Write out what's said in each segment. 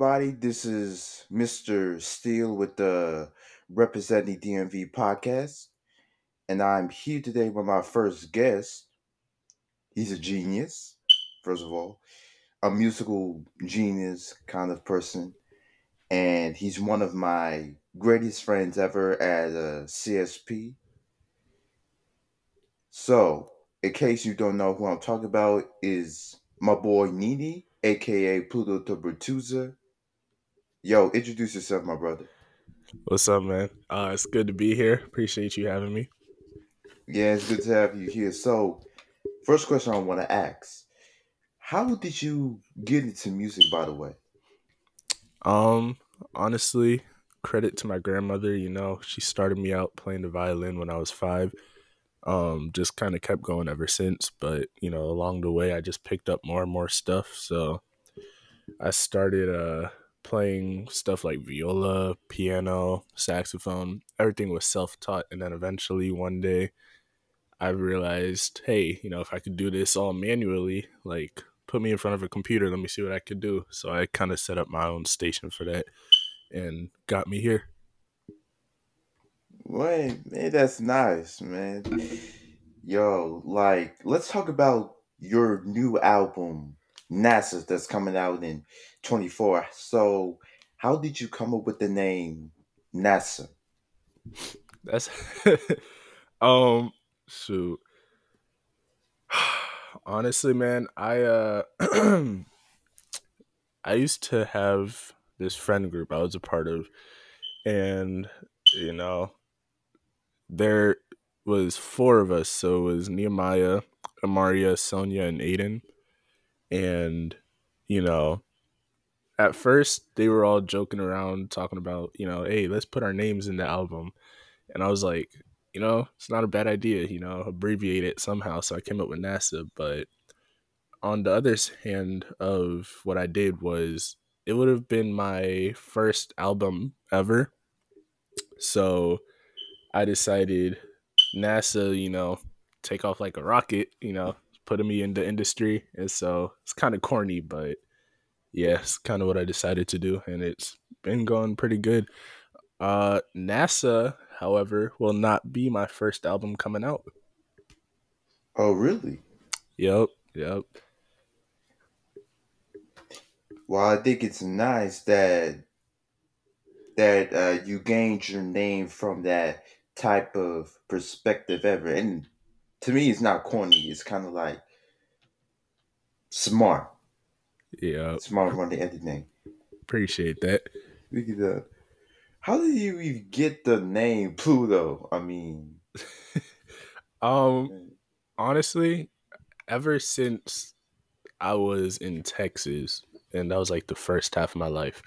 Everybody. This is Mr. Steele with the Representing DMV podcast, and I'm here today with my first guest. He's a genius, first of all, a musical genius kind of person, and he's one of my greatest friends ever at uh, a CSP. So, in case you don't know who I'm talking about, is my boy Nini, aka Pluto the. Yo, introduce yourself, my brother. What's up, man? Uh, it's good to be here. Appreciate you having me. Yeah, it's good to have you here. So, first question I want to ask: How did you get into music? By the way, Um, honestly, credit to my grandmother. You know, she started me out playing the violin when I was five. Um, just kind of kept going ever since. But you know, along the way, I just picked up more and more stuff. So I started uh playing stuff like viola, piano, saxophone. Everything was self taught, and then eventually one day I realized, hey, you know, if I could do this all manually, like put me in front of a computer, let me see what I could do. So I kind of set up my own station for that and got me here. Wait, man, that's nice, man. Yo, like, let's talk about your new album, NASA, that's coming out in 24. So, how did you come up with the name NASA? That's um shoot. Honestly, man, I uh I used to have this friend group I was a part of and you know, there was four of us, so it was Nehemiah, Amaria, Sonia, and Aiden. And, you know, at first they were all joking around talking about, you know, hey, let's put our names in the album. And I was like, you know, it's not a bad idea, you know, abbreviate it somehow. So I came up with NASA. But on the other hand of what I did was it would have been my first album ever. So I decided NASA, you know, take off like a rocket, you know, putting me in the industry. And so it's kind of corny, but yeah, it's kind of what I decided to do. And it's been going pretty good. Uh, NASA, however, will not be my first album coming out. Oh, really? Yep, yep. Well, I think it's nice that that uh, you gained your name from that type of perspective ever. And to me, it's not corny. It's kind of like smart, Yeah, smart more than anything. Appreciate that. Look at that. How did you even get the name Pluto? I mean, Um, honestly, ever since I was in Texas, and that was like the first half of my life,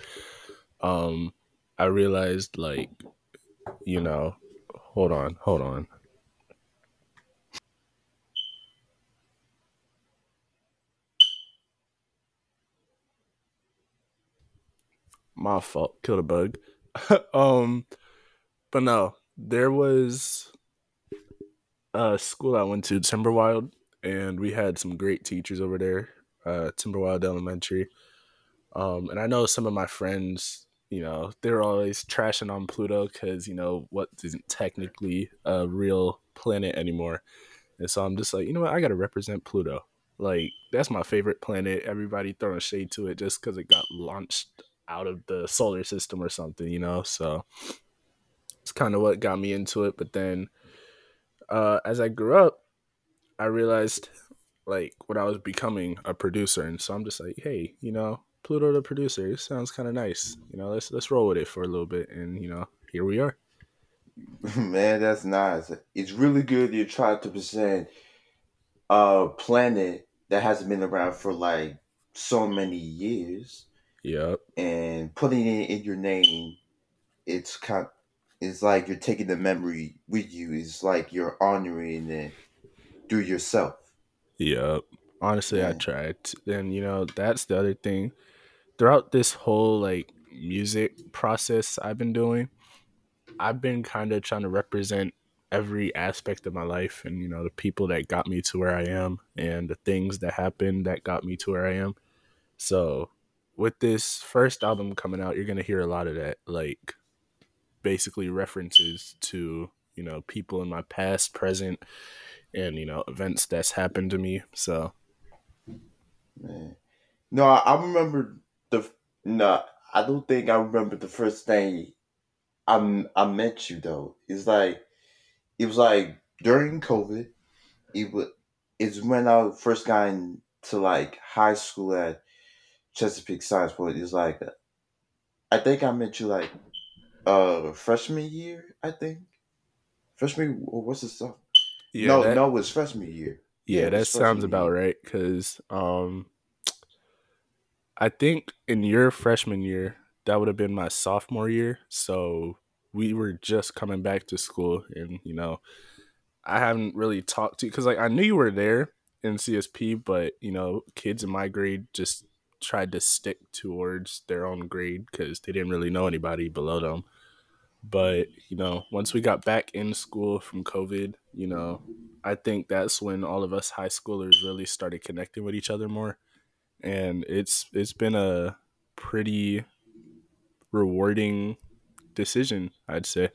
um, I realized like, you know, hold on, hold on. My fault. Killed a bug. um, but no, there was a school I went to, Timberwild, and we had some great teachers over there, uh, Timberwild Elementary. Um, and I know some of my friends, you know, they're always trashing on Pluto because, you know, what isn't technically a real planet anymore. And so I'm just like, you know what? I got to represent Pluto. Like, that's my favorite planet. Everybody throwing shade to it just because it got launched out of the solar system or something, you know? So it's kind of what got me into it. But then uh, as I grew up, I realized like when I was becoming a producer, and so I'm just like, hey, you know, Pluto the producer, sounds kind of nice. You know, let's let's roll with it for a little bit, and you know, here we are. man, that's nice. It's really good you tried to present a planet that hasn't been around for like so many years Yep. and putting it in your name. It's kind. It's like you're taking the memory with you. It's like you're honoring it through yourself. Yep. Honestly, I tried, and you know, that's the other thing. Throughout this whole like music process I've been doing, I've been kind of trying to represent every aspect of my life, and you know, the people that got me to where I am, and the things that happened that got me to where I am. So with this first album coming out, you're gonna hear a lot of that, like basically references to you know people in my past, present, and you know events that's happened to me. So, man. No, I, remember the no. I don't think I remember the first thing I I met you though. It's like it was like during COVID. It was it's when I first got into like high school at Chesapeake Science Point. It's like I think I met you like uh freshman year. I think freshman. What's the stuff? yeah, No, that no, it was freshman year. Yeah, yeah, that sounds about year. right. Cause um, I think in your freshman year, that would have been my sophomore year. So we were just coming back to school, and you know, I haven't really talked to you because like I knew you were there in CSP, but you know, kids in my grade just tried to stick towards their own grade because they didn't really know anybody below them. But you know, once we got back in school from COVID, you know, I think that's when all of us high schoolers really started connecting with each other more, and it's it's been a pretty rewarding decision, I'd say.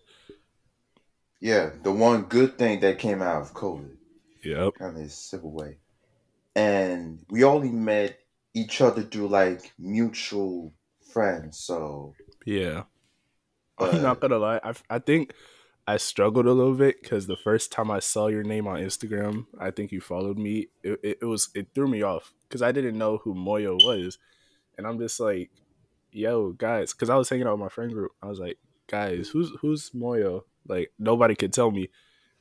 Yeah, the one good thing that came out of COVID, Yep. kind of a civil way, and we only met each other through like mutual friends. So, Yeah. I'm not gonna lie. I, I think I struggled a little bit because the first time I saw your name on Instagram, I think you followed me. It, it, it was it threw me off because I didn't know who Moyo was, and I'm just like, "Yo, guys," because I was hanging out with my friend group. I was like, "Guys, who's who's Moyo?" Like nobody could tell me,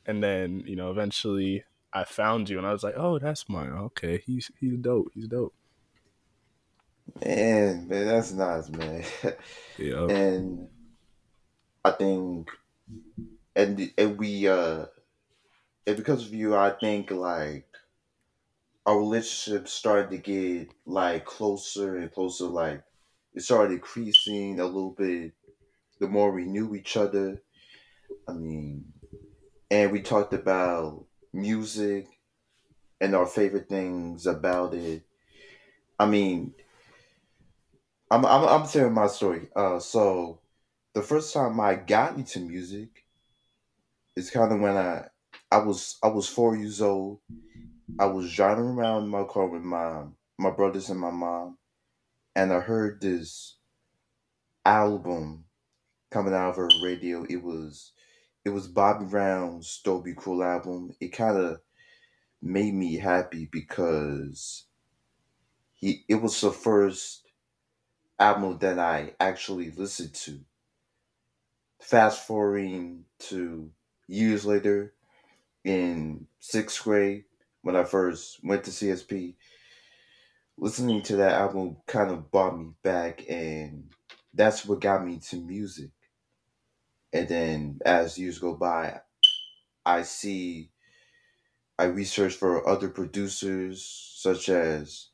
and then you know eventually I found you, and I was like, "Oh, that's Moyo. Okay, he's he's dope. He's dope." Man, man, that's nice, man. Yeah. and I think, and and we uh, and because of you, I think like our relationship started to get like closer and closer. Like it started increasing a little bit the more we knew each other. I mean, and we talked about music and our favorite things about it. I mean, I'm I'm, I'm telling my story. Uh, so the first time I got into music is kind of when I I was I was four years old. I was driving around in my car with my my brothers and my mom, and I heard this album coming out of her radio. It was it was Bobby Brown's "Don't Be Cruel" album. It kind of made me happy because he it was the first album that I actually listened to. Fast forwarding to years later in sixth grade when I first went to CSP, listening to that album kind of brought me back, and that's what got me to music. And then as years go by, I see I research for other producers such as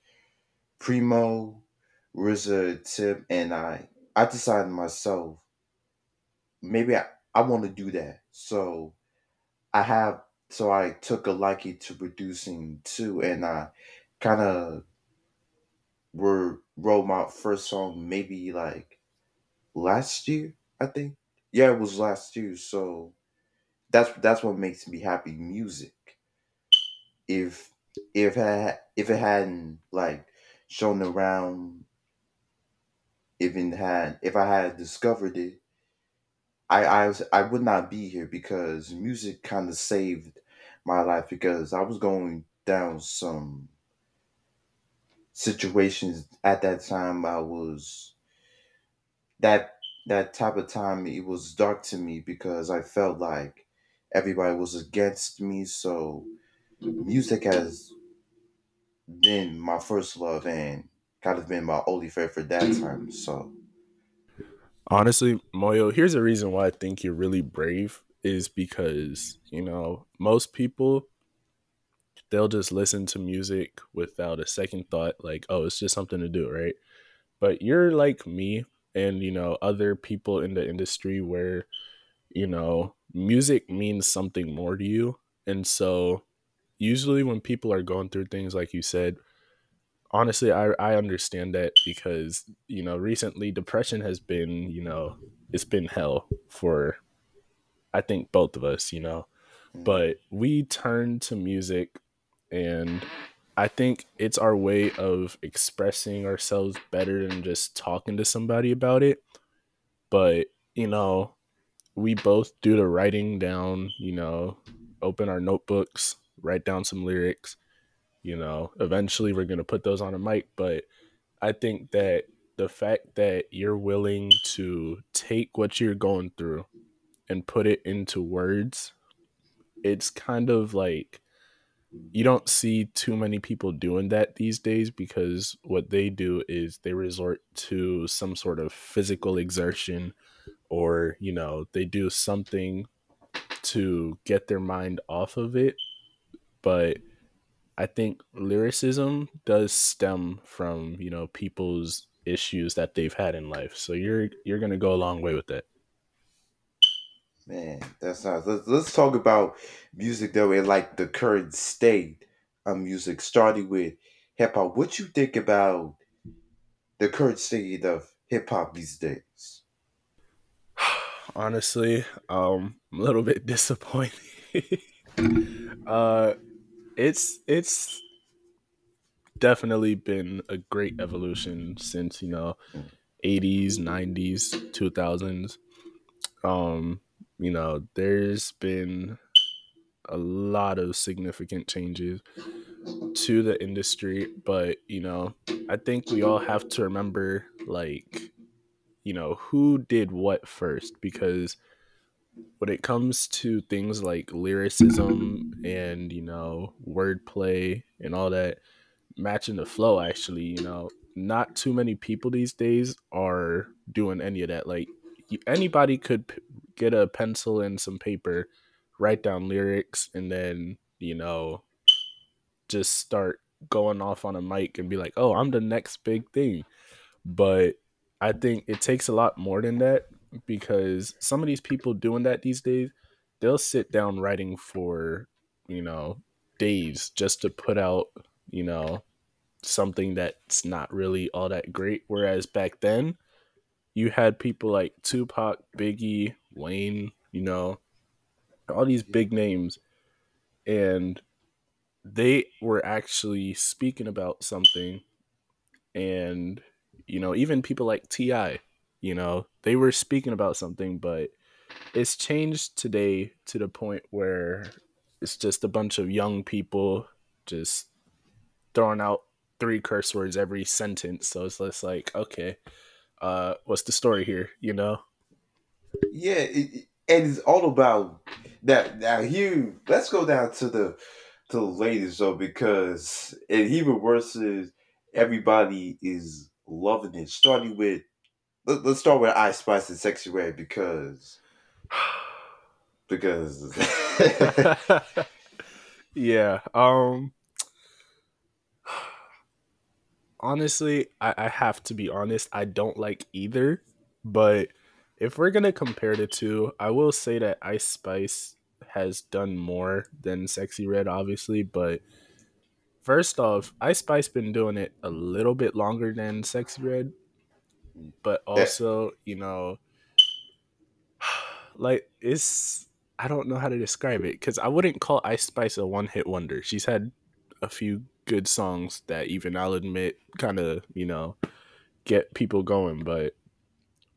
Primo, RZA, Tip, and I. I decided myself maybe I, I want to do that. So I have so I took a liking to producing too, and I kind of were wrote my first song maybe like last year. I think yeah, it was last year. So that's that's what makes me happy. Music. If if I, if it hadn't like shown around, even had if I had discovered it, I I was, I would not be here because music kind of saved my life because I was going down some situations at that time. I was that that type of time it was dark to me because I felt like everybody was against me. So music has been my first love and kind of been my only favorite for that time. So Honestly, Moyo, here's the reason why I think you're really brave is because, you know, most people they'll just listen to music without a second thought like, oh, it's just something to do, right? But you're like me and, you know, other people in the industry where, you know, music means something more to you. And so usually when people are going through things like you said, honestly, I I understand that because you know recently depression has been you know it's been hell for I think both of us, you know, Mhm. but we turn to music and I think it's our way of expressing ourselves better than just talking to somebody about it. But, you know, we both do the writing down, you know, open our notebooks, write down some lyrics, you know, eventually we're going to put those on a mic. But I think that the fact that you're willing to take what you're going through and put it into words, it's kind of like you don't see too many people doing that these days because what they do is they resort to some sort of physical exertion or, you know, they do something to get their mind off of it. But I think lyricism does stem from, you know, people's issues that they've had in life. So you're you're going to go a long way with that. Man, that's nice. Let's, let's talk about music though in like the current state of music, starting with hip hop. What you think about the current state of hip hop these days? Honestly, um I'm a little bit disappointed. uh it's it's definitely been a great evolution since, you know, 80s, 90s, 2000s. Um, you know, there's been a lot of significant changes to the industry, but you know, I think we all have to remember like, you know, who did what first because when it comes to things like lyricism and, you know, wordplay and all that, matching the flow actually, you know, not too many people these days are doing any of that. Like anybody could p- get a pencil and some paper, write down lyrics, and then you know just start going off on a mic and be like, "Oh, I'm the next big thing." But I think it takes a lot more than that because some of these people doing that these days, they'll sit down writing for you know days just to put out you know something that's not really all that great. Whereas back then, you had people like Tupac, Biggie, Wayne, you know, all these big names, and they were actually speaking about something. And, you know, even people like T.I., you know, they were speaking about something, but it's changed today to the point where it's just a bunch of young people just throwing out three curse words every sentence. So it's just like, okay, uh, what's the story here? You know? Yeah, it, it- and it's all about that. Now, here, let's go down to the to the ladies though, because and even worse is everybody is loving it. Starting with let, let's start with Ice Spice and Sexyy Red because because yeah. Um. Honestly, I, I have to be honest. I don't like either, but if we're gonna compare the two, I will say that Ice Spice has done more than Sexyy Red, obviously. But first off, Ice Spice been doing it a little bit longer than Sexyy Red, but also, you know, like it's I don't know how to describe it because I wouldn't call Ice Spice a one hit wonder. She's had a few good songs that even I'll admit kind of you know get people going, but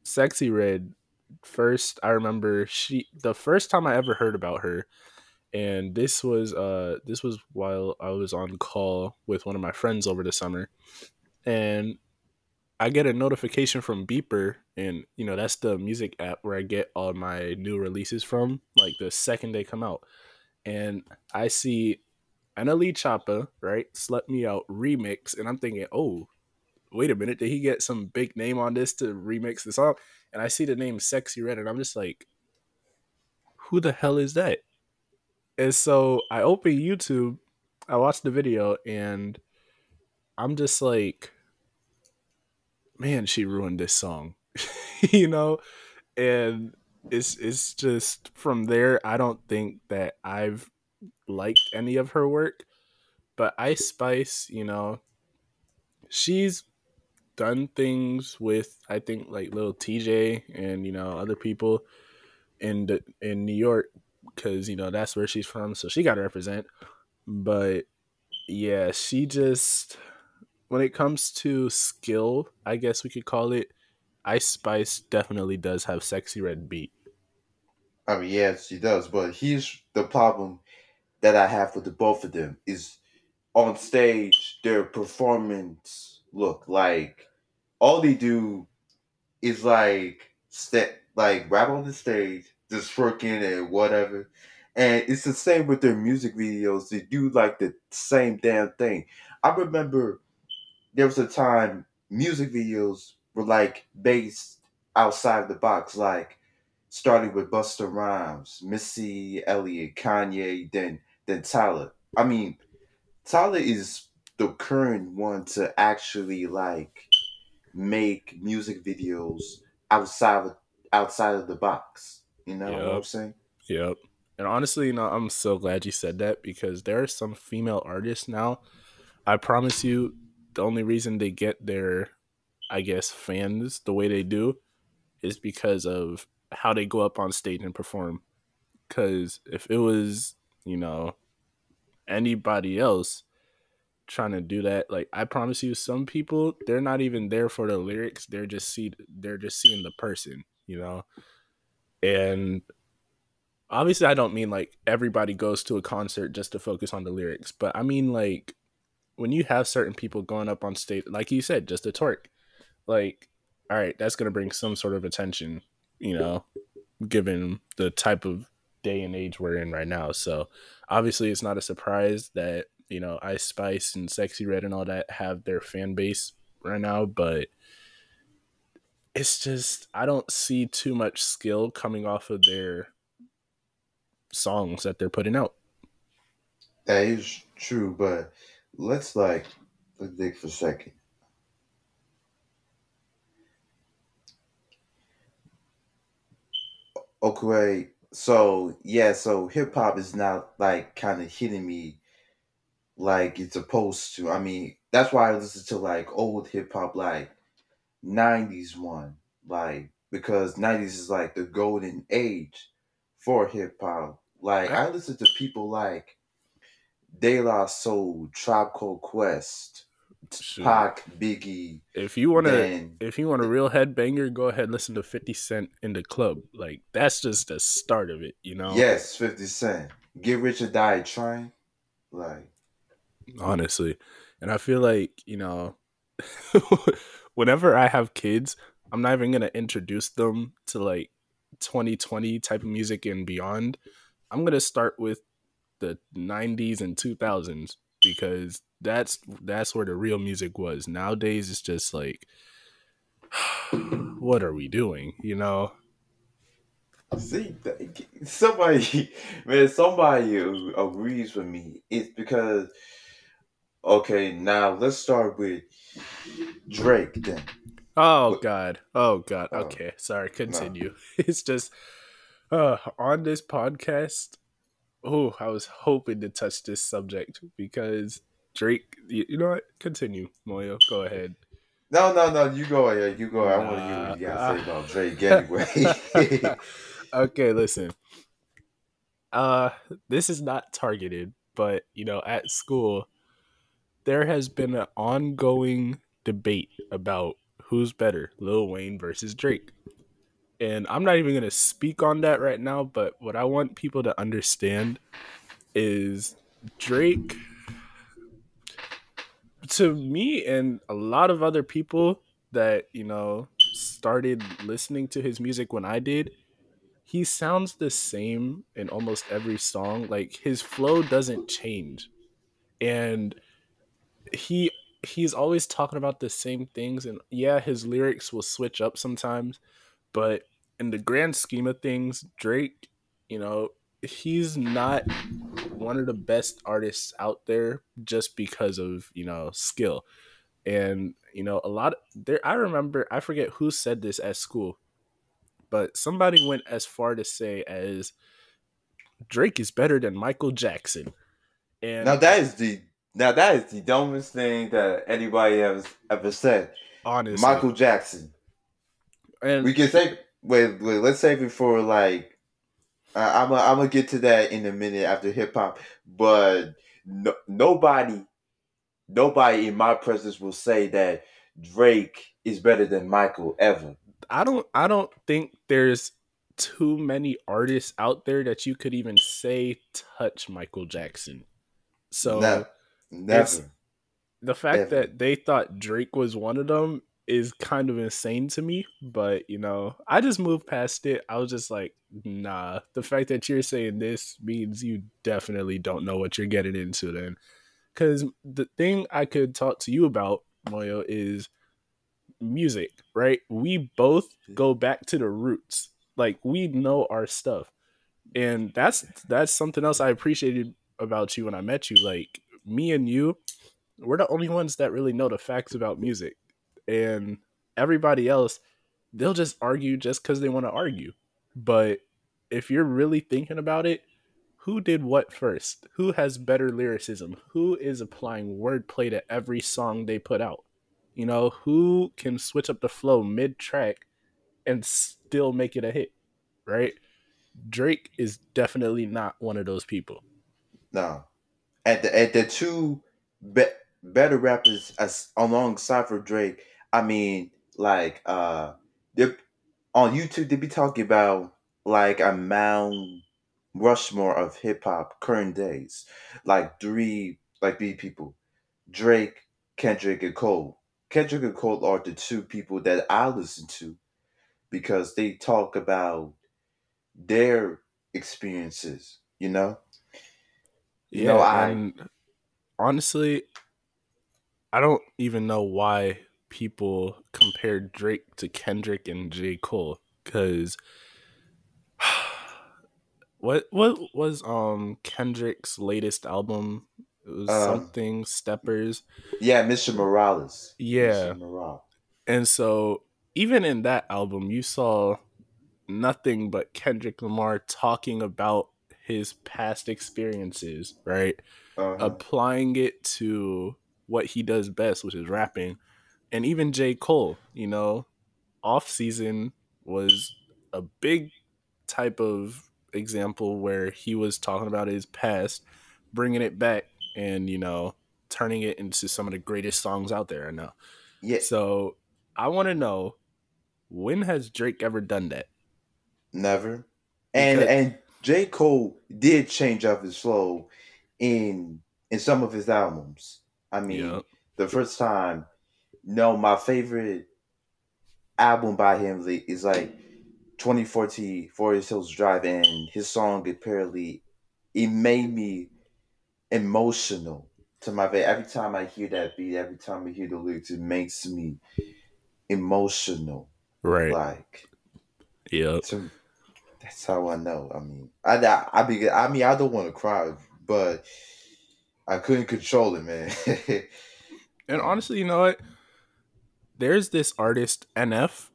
Sexyy Red first I remember she the first time I ever heard about her and this was uh this was while I was on call with one of my friends over the summer and I get a notification from Beeper, and you know that's the music app where I get all my new releases from, like the second they come out. And I see NLE Choppa, right, Slut Me Out" remix, and I'm thinking, oh, wait a minute, did he get some big name on this to remix the song? And I see the name Sexyy Red, and I'm just like, who the hell is that? And so I open YouTube, I watch the video, and I'm just like, man, she ruined this song, you know? And it's it's just from there, I don't think that I've liked any of her work. But Ice Spice, you know, she's done things with I think like Lil Tjay and you know other people in the, in New York because you know that's where she's from, so she got to represent. But yeah, she just when it comes to skill, I guess we could call it. Ice Spice definitely does have Sexyy Red beat. I mean, yes, she does. But here's the problem that I have with the both of them is on stage their performance look like all they do is like step like rap on the stage, just working and whatever. And it's the same with their music videos. They do like the same damn thing. I remember there was a time music videos were like based outside the box, like starting with Busta Rhymes, Missy Elliott, Kanye, then then Tyler. I mean, Tyler is the current one to actually like make music videos outside of outside of the box. You know yep. what I'm saying? Yep. And honestly, you know, I'm so glad you said that because there are some female artists now. I promise you, the only reason they get their, I guess, fans the way they do is because of how they go up on stage and perform. Because if it was, you know, anybody else trying to do that, like I promise you, some people they're not even there for the lyrics. They're just see they're just seeing the person, you know. And obviously, I don't mean like everybody goes to a concert just to focus on the lyrics, but I mean like when you have certain people going up on stage, like you said, just a twerk, like all right, that's gonna bring some sort of attention, you know, given the type of day and age we're in right now. So obviously, it's not a surprise that you know Ice Spice and Sexyy Red and all that have their fan base right now, but it's just I don't see too much skill coming off of their songs that they're putting out. That is true, but let's like let's think for a second. Okay, so yeah, so hip hop is now like kind of hitting me like it's supposed to. I mean, that's why I listen to like old hip hop, like '90s one, like because '90s is like the golden age for hip hop. Like I listen to people like De La Soul, Tribe Called Quest, Shoot. Pac, Biggie. If you want to, if you want a real headbanger, go ahead and listen to Fifty Cent in the club. Like that's just the start of it, you know. Yes, Fifty Cent. Get rich or die trying. Like honestly, and I feel like you know, whenever I have kids, I'm not even gonna introduce them to like 2020 type of music and beyond. I'm gonna start with the 90s and 2000s because that's that's where the real music was. Nowadays it's just like what are we doing, you know? See, somebody, man, somebody agrees with me. It's because, okay, now let's start with Drake then. Oh God! Oh God! Oh. Okay, sorry. Continue. No. It's just uh, on this podcast oh, I was hoping to touch this subject because Drake. You, you know what? Continue, Moyo. Go ahead. No, no, no. You go ahead. You go. Ahead. I want to hear what you gotta say about Drake anyway. okay, listen. Uh, this is not targeted, but you know, at school, there has been an ongoing debate about who's better, Lil Wayne versus Drake and I'm not even going to speak on that right now, but what I want people to understand is Drake to me and a lot of other people that, you know, started listening to his music when I did, he sounds the same in almost every song. Like his flow doesn't change. And he he's always talking about the same things and yeah, his lyrics will switch up sometimes, but in the grand scheme of things, Drake, you know, he's not one of the best artists out there just because of, you know, skill. And, you know, a lot of there I remember I forget who said this at school, but somebody went as far to say as Drake is better than Michael Jackson. And now that is the Now that is the dumbest thing that anybody has ever said. Honestly, Michael Jackson. And We can save. Wait, wait. Let's save it for like. Uh, I'm. i I'm gonna get to that in a minute after hip hop, but no, nobody, nobody in my presence will say that Drake is better than Michael ever. I don't I don't think there's too many artists out there that you could even say touch Michael Jackson. So Ne- never. the fact ever. that they thought Drake was one of them is kind of insane to me, but you know, I just moved past it. I was just like, nah, the fact that you're saying this means you definitely don't know what you're getting into then. Cuz the thing I could talk to you about, Moyo, is music, right? We both go back to the roots. Like we know our stuff. And that's that's something else I appreciated about you when I met you. Like me and you, we're the only ones that really know the facts about music. And everybody else, they'll just argue just because they want to argue. But if you're really thinking about it, who did what first? Who has better lyricism? Who is applying wordplay to every song they put out? You know, who can switch up the flow mid track and still make it a hit, right? Drake is definitely not one of those people. No. At the at the two be- better rappers as alongside for Drake, I mean, like uh, they on YouTube they be talking about like a Mount Rushmore of hip hop current days, like three like three people, Drake, Kendrick, and Cole. Kendrick and Cole are the two people that I listen to because they talk about their experiences. You know, You know, I- honestly, I don't even know why people compare Drake to Kendrick and J. Cole because what what was um Kendrick's latest album? It was Um, something Steppers. Yeah, Mr. Morales. Yeah. Mr. Morales. And so even in that album, you saw nothing but Kendrick Lamar talking about his past experiences, right? Uh-huh. Applying it to what he does best, which is rapping. And even J. Cole, you know, off season was a big type of example where he was talking about his past, bringing it back and, you know, turning it into some of the greatest songs out there right now. yeah, So I want to know when has Drake ever done that? never. And Because- and J. Cole did change up his flow in in some of his albums. I mean, Yeah. the first time, no, my favorite album by him is like 2014 Forest Hills Drive, and his song apparently it made me emotional to my face. Every time I hear that beat, every time I hear the lyrics, it makes me emotional. Right. Like yeah. to, that's how I know. I mean, I I, I be I mean I don't want to cry, but I couldn't control it, man. And honestly, you know what? There's this artist NF,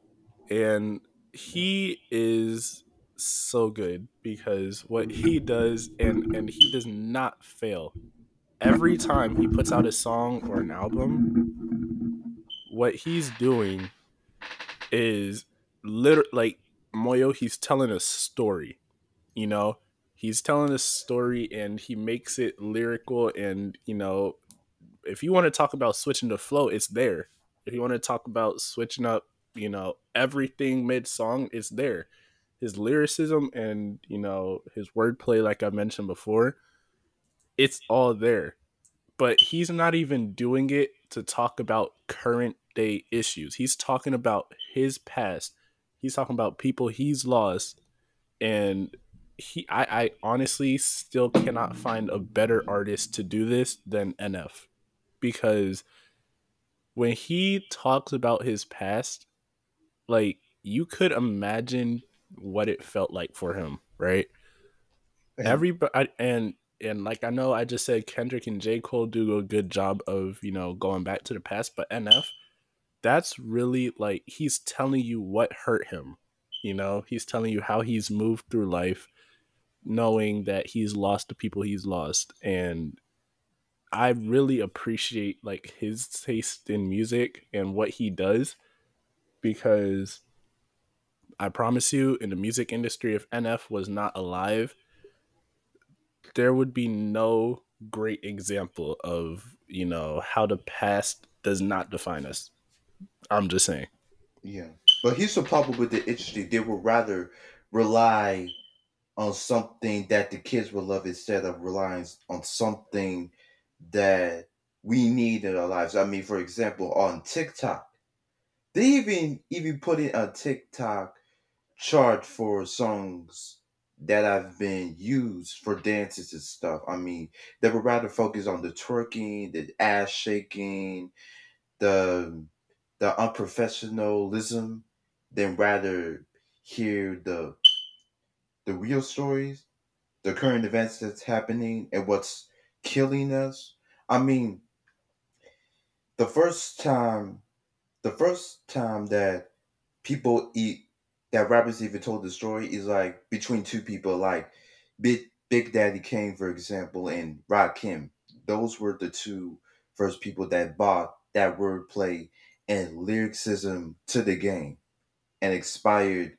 and he is so good because what he does, and and he does not fail. Every time he puts out a song or an album, what he's doing is literally like Moyo. He's telling a story. You know, he's telling a story, and he makes it lyrical, and you know, if you want to talk about switching the flow, it's there. If you want to talk about switching up, you know, everything mid song, is there. His lyricism and, you know, his wordplay, like I mentioned before, it's all there. But he's not even doing it to talk about current day issues. He's talking about his past. He's talking about people he's lost. And he I, I honestly still cannot find a better artist to do this than NF because when he talks about his past, like you could imagine what it felt like for him, right? Everybody and and like I know I just said Kendrick and J. Cole do a good job of, you know, going back to the past, but NF, that's really like he's telling you what hurt him. You know, he's telling you how he's moved through life, knowing that he's lost the people he's lost. And I really appreciate like his taste in music and what he does because I promise you in the music industry if NF was not alive there would be no great example of, you know, how the past does not define us. I'm just saying. Yeah. But here's the problem with the industry. They would rather rely on something that the kids will love instead of relying on something that we need in our lives. I mean, for example, on TikTok, they even even put in a TikTok chart for songs that have been used for dances and stuff. I mean, they would rather focus on the twerking, the ass shaking, the the unprofessionalism than rather hear the the real stories, the current events that's happening and what's killing us. I mean, the first time the first time that people eat that rappers even told the story is like between two people like Big Big Daddy Kane, for example, and Rakim. Those were the two first people that bought that wordplay and lyricism to the game and expired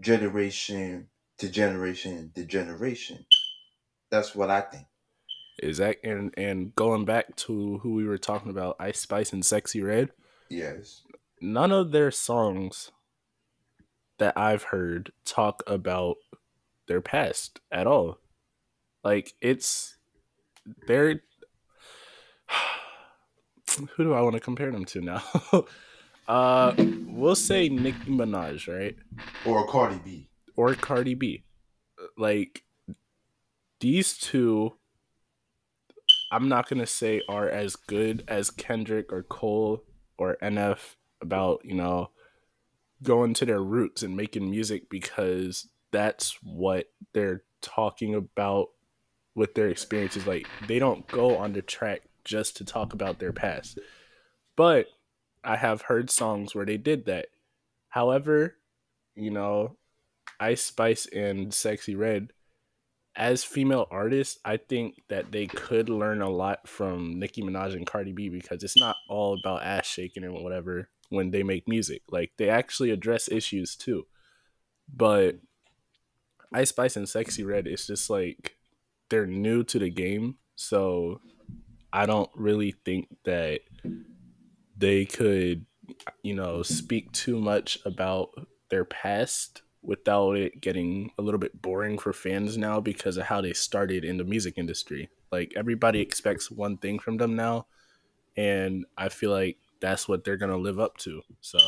generation to generation to generation. That's what I think. Is that and and going back to who we were talking about, Ice Spice and Sexyy Red? Yes. None of their songs that I've heard talk about their past at all. Like it's they're who do I want to compare them to now? uh we'll say Nicki Minaj, right? Or Cardi B. Or Cardi B. Like these two I'm not gonna say are as good as Kendrick or Cole or NF about, you know, going to their roots and making music because that's what they're talking about with their experiences. Like they don't go on the track just to talk about their past. But I have heard songs where they did that. However, you know, Ice Spice and Sexyy Red, as female artists, I think that they could learn a lot from Nicki Minaj and Cardi B because it's not all about ass shaking and whatever when they make music. Like they actually address issues too. But Ice Spice and Sexyy Red is just like they're new to the game, so I don't really think that they could you know speak too much about their past without it getting a little bit boring for fans now because of how they started in the music industry. Like everybody expects one thing from them now and I feel like that's what they're gonna live up to. So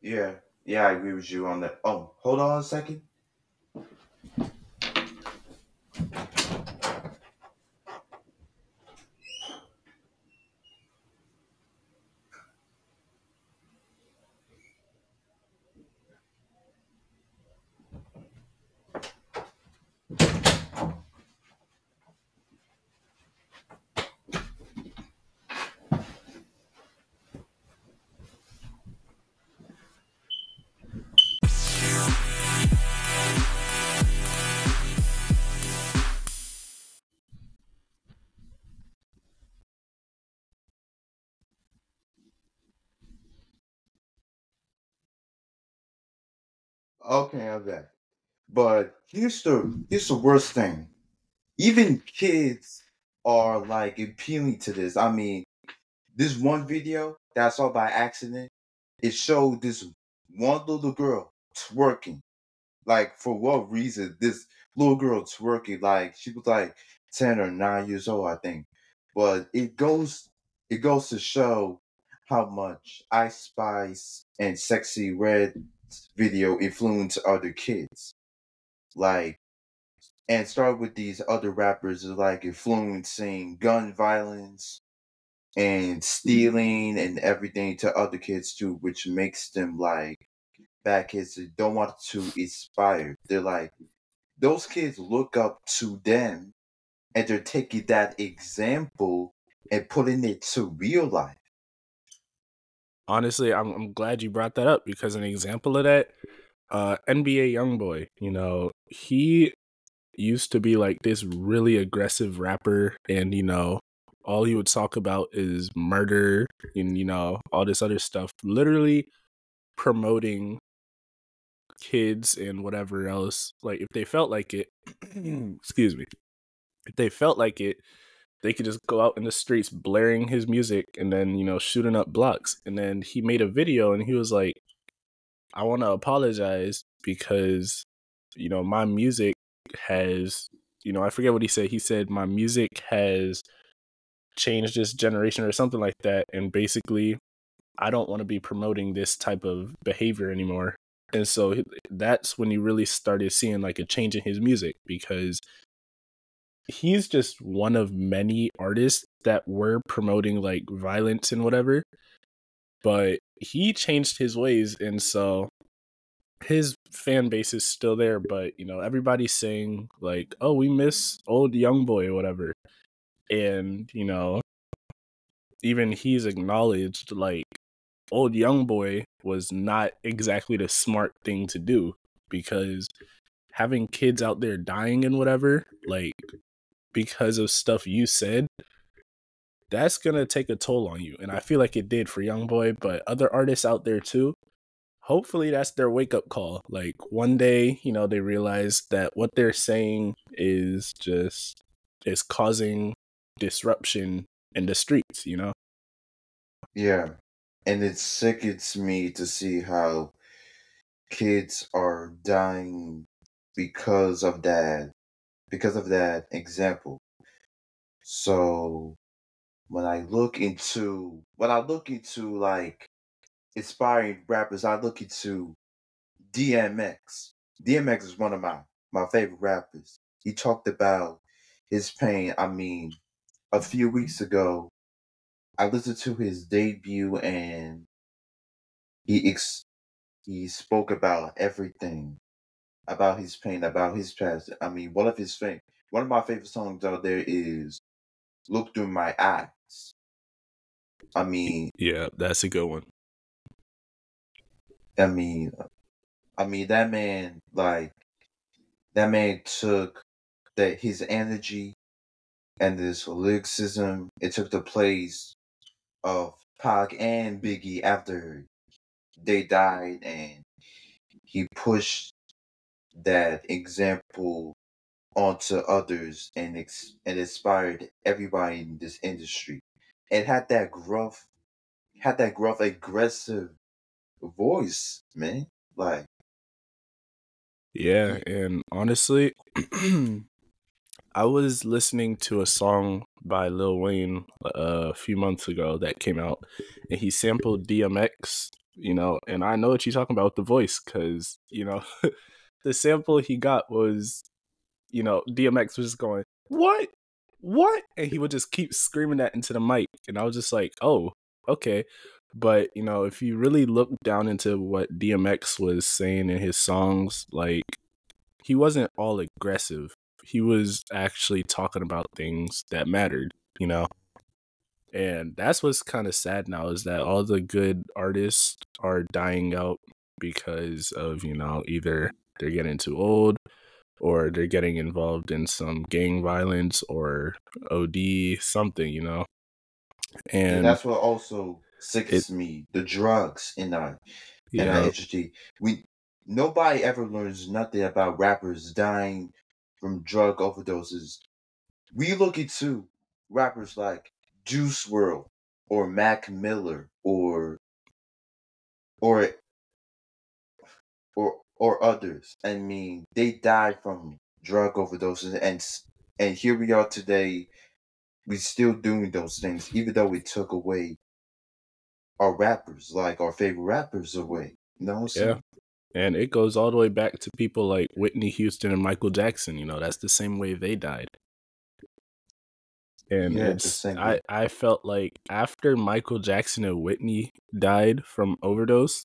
Yeah. Yeah, I agree with you on that. Oh, hold on a second. Okay, I'm back. But here's the here's the worst thing. Even kids are like appealing to this. I mean, this one video that I saw by accident, it showed this one little girl twerking. Like for what reason? This little girl twerking, like she was like 10 or 9 years old, I think. But it goes it goes to show how much Ice Spice and Sexyy Red video influence other kids. Like and start with these other rappers like influencing gun violence and stealing and everything to other kids too, which makes them like bad kids that don't want to inspire. They're like those kids look up to them and they're taking that example and putting it to real life. Honestly, I'm I'm glad you brought that up because an example of that, uh NBA YoungBoy, you know, he used to be like this really aggressive rapper and you know all he would talk about is murder and you know all this other stuff literally promoting kids and whatever else like if they felt like it excuse me if they felt like it they could just go out in the streets blaring his music and then you know shooting up blocks. And then he made a video and he was like i want to apologize because you know my music has you know i forget what he said. He said my music has changed this generation or something like that. And basically i don't want to be promoting this type of behavior anymore. And so that's when you really started seeing like a change in his music because he's just one of many artists that were promoting like violence and whatever but he changed his ways and so his fan base is still there but you know everybody's saying like oh we miss old young boy or whatever and you know even he's acknowledged like old young boy was not exactly the smart thing to do because having kids out there dying and whatever like because of stuff you said, that's gonna take a toll on you. And I feel like it did for Young Boy, but other artists out there too. Hopefully that's their wake up call. Like one day, you know, they realize that what they're saying is just is causing disruption in the streets, you know? Yeah. And it sickens me to see how kids are dying because of that because of that example. So when I look into when I look into like inspiring rappers, I look into DMX. DMX is one of my my favorite rappers. He talked about his pain. I mean, a few weeks ago, I listened to his debut and he ex- he spoke about everything about his pain, about his past. I mean, one of his fa- one of my favorite songs out there is "Look Through My Eyes." I mean, yeah, that's a good one. I mean, I mean that man, like that man took that his energy and this lyricism. It took the place of Pac and Biggie after they died, and he pushed that example onto others and ex- and inspired everybody in this industry. It had that gruff, had that gruff, aggressive voice, man. Like, yeah, and honestly, I was listening to a song by Lil Wayne uh, a few months ago that came out, and he sampled DMX. You know, and I know what you're talking about with the voice, because you know the sample he got was, you know, DMX was just going, "What? What?" and he would just keep screaming that into the mic, and I was just like, "Oh, okay." But you know, if you really look down into what DMX was saying in his songs, like he wasn't all aggressive. He was actually talking about things that mattered, you know. And that's what's kind of sad now is that all the good artists are dying out because of, you know, either they're getting too old or they're getting involved in some gang violence or OD something, you know. and And that's what also it sickens me: the drugs in our in our yeah, industry. We nobody ever learns nothing about rappers dying from drug overdoses. We look into rappers like Juice WRLD or Mac Miller or or or or others. I mean, they died from drug overdoses, and and here we are today. We're still doing those things, even though we took away our rappers, like our favorite rappers, away. You know yeah. And it goes all the way back to people like Whitney Houston and Michael Jackson, you know, that's the same way they died. And Yeah, the it's same I. I felt like after Michael Jackson and Whitney died from overdose,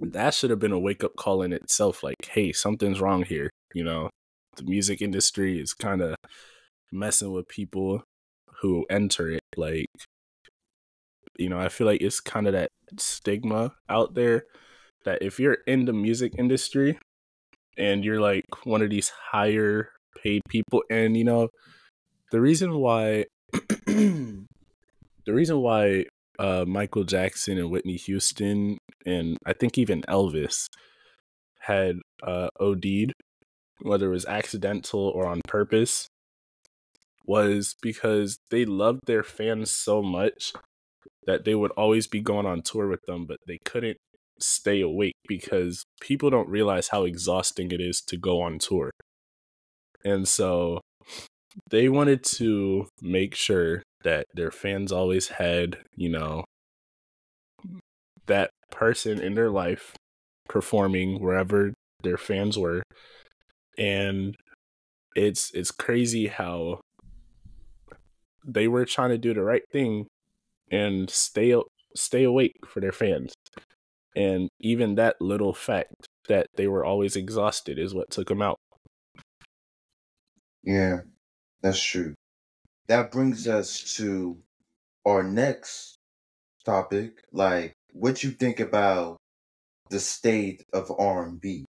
that should have been a wake up call in itself like, hey, something's wrong here, you know. The music industry is kind of messing with people who enter it like you know i feel like it's kind of that stigma out there that if you're in the music industry and you're like one of these higher paid people and you know the reason why the reason why uh, Michael Jackson and Whitney Houston and I think even Elvis had uh, OD'd, whether it was accidental or on purpose, was because they loved their fans so much that they would always be going on tour with them, but they couldn't stay awake because people don't realize how exhausting it is to go on tour. And so they wanted to make sure that their fans always had, you know, that person in their life performing wherever their fans were. And it's it's crazy how they were trying to do the right thing and stay stay awake for their fans. And even that little fact that they were always exhausted is what took them out. Yeah, that's true. That brings us to our next topic. Like, what you think about the state of R and B?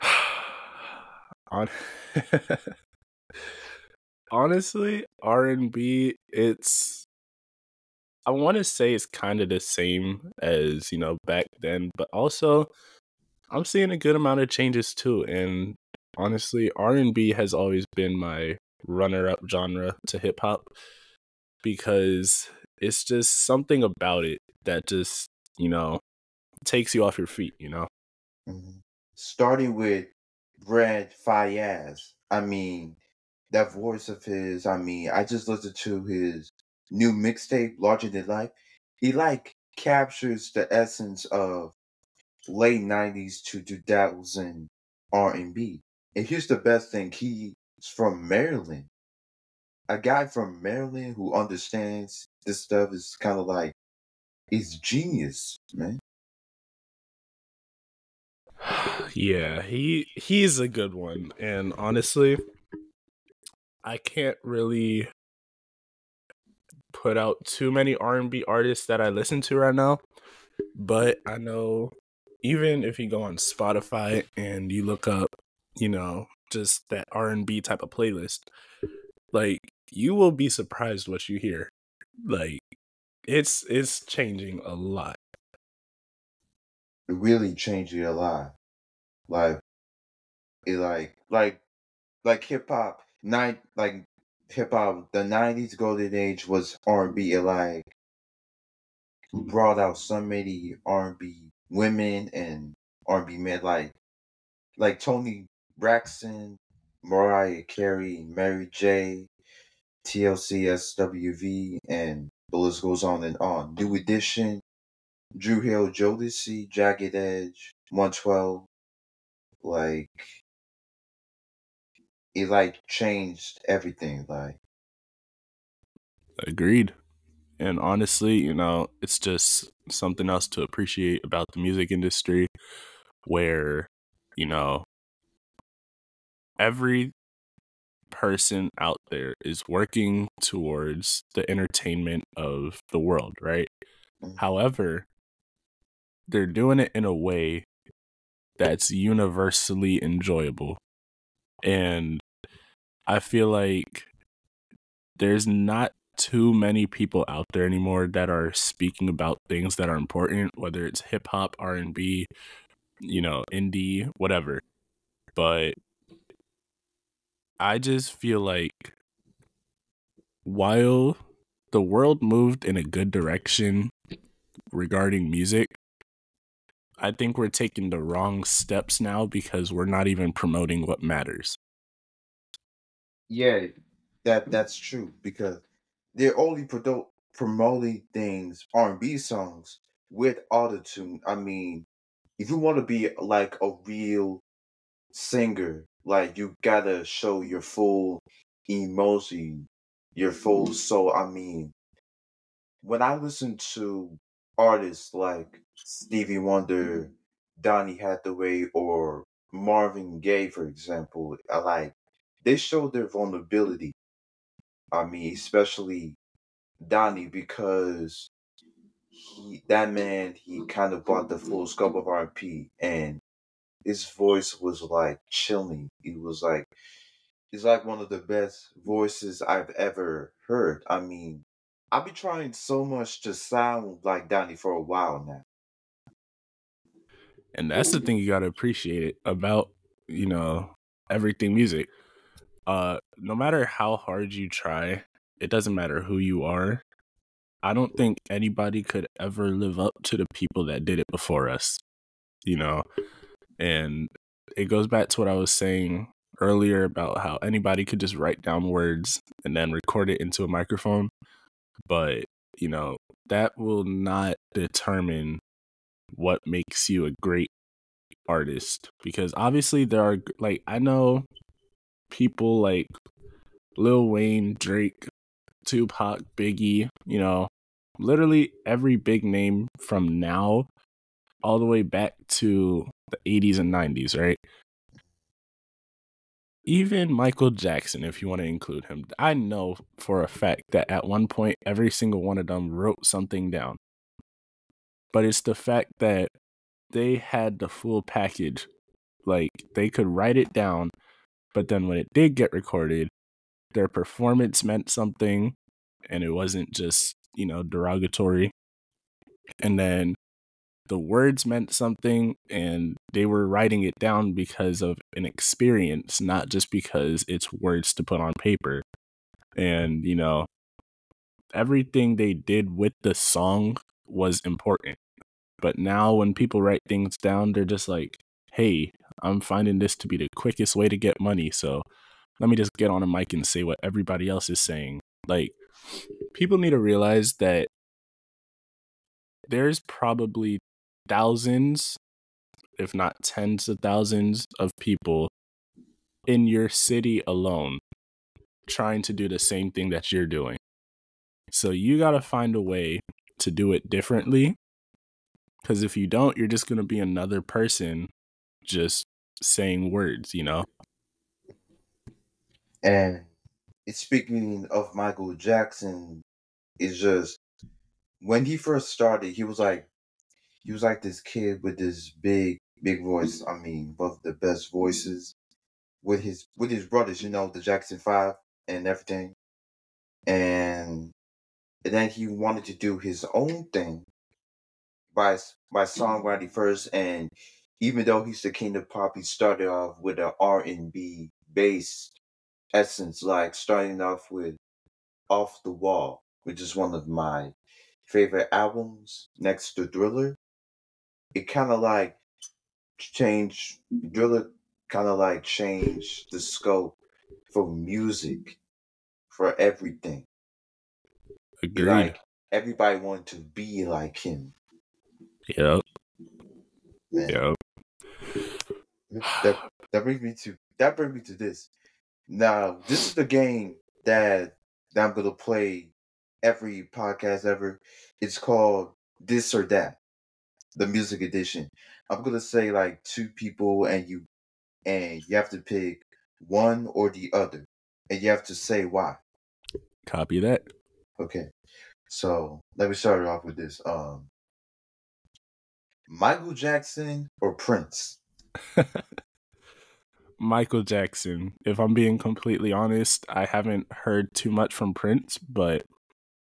Honestly, R and B, it's I want to say it's kind of the same as you know back then, but also I'm seeing a good amount of changes too. And honestly, R and B has always been my runner-up genre to hip hop because it's just something about it that just you know takes you off your feet. You know, mm-hmm. starting with Brent Faiyaz. I mean, that voice of his, I mean, I just listened to his new mixtape, Larger Than Life. He like captures the essence of late nineties to two thousand R and. Here's the best thing, he's from Maryland. A guy from Maryland who understands this stuff is kind of like he's genius, man. yeah, he he's a good one. And honestly, I can't really put out too many R&B artists that I listen to right now, but I know even if you go on Spotify and you look up, you know, just that R&B type of playlist, like you will be surprised what you hear. Like it's it's changing a lot. It really changing a lot. Like it like like like hip hop night like hip hop the nineties golden age was R and B like brought out so many R and B women and R and B men like like Toni Braxton, Mariah Carey, Mary J, TLC SWV, and the list goes on and on. New Edition, Dru Hill Jodeci, Jagged Edge, 112. Like it like changed everything. Like agreed. And honestly, you know, it's just something else to appreciate about the music industry where, you know, every person out there is working towards the entertainment of the world, right? Mm-hmm. However, they're doing it in a way that's universally enjoyable. And I feel like there's not too many people out there anymore that are speaking about things that are important, whether it's hip hop, R and B, you know, indie, whatever. But I just feel like while the world moved in a good direction regarding music, I think we're taking the wrong steps now because we're not even promoting what matters. Yeah, that that's true because they're only produ- promoting things R and B songs with autotune. I mean, if you want to be like a real singer, like you gotta show your full emotion, your full mm-hmm. soul. I mean, when I listen to artists like Stevie Wonder, mm-hmm. Donny Hathaway, or Marvin Gaye, for example, I like they show their vulnerability. I mean, especially Donny because he that man he kind of brought the full scope of R&B and his voice was like chilling. It was like it's like one of the best voices I've ever heard. I mean, I've been trying so much to sound like Donny for a while now. And that's the thing you gotta appreciate it about, you know, everything music. Uh no matter how hard you try, it doesn't matter who you are. I don't think anybody could ever live up to the people that did it before us. You know? And it goes back to what I was saying earlier about how anybody could just write down words and then record it into a microphone. But, you know, that will not determine what makes you a great artist because obviously there are like I know people like Lil Wayne, Drake, Tupac, Biggie, you know, literally every big name from now all the way back to the 80s and 90s, right? Even Michael Jackson, if you want to include him, I know for a fact that at one point every single one of them wrote something down. But it's the fact that they had the full package. Like they could write it down, but then when it did get recorded, their performance meant something and it wasn't just, you know, derogatory. And then the words meant something and they were writing it down because of an experience, not just because it's words to put on paper. And, you know, everything they did with the song was important. But now when people write things down, they're just like, hey, I'm finding this to be the quickest way to get money. So let me just get on a mic and say what everybody else is saying. Like, people need to realize that there's probably thousands, if not tens of thousands, of people in your city alone trying to do the same thing that you're doing. So you got to find a way to do it differently because if you don't, you're just going to be another person just saying words, you know? And speaking of Michael Jackson, it's just when he first started, he was like he was like this kid with this big, big voice. Mm-hmm. I mean, both of the best voices with his with his brothers, you know, the Jackson Five and everything. And and then he wanted to do his own thing by by songwriting mm-hmm. first, and even though he's the king of pop, he started off with an R and B based essence, like starting off with "Off the Wall," which is one of my favorite albums next to Thriller. It kind of like changed Thriller, kind of like changed the scope for music, for everything. Agreed. Like everybody wanted to be like him. Yep. Man, Yep. that that brings me to that brings me to this. Now, this is the game that that I'm gonna play every podcast ever. It's called This or That, the music edition. I'm gonna say like two people and you and you have to pick one or the other. And you have to say why. Copy that. Okay. So let me start it off with this. Um Michael Jackson or Prince? Michael Jackson. If I'm being completely honest, I haven't heard too much from Prince, but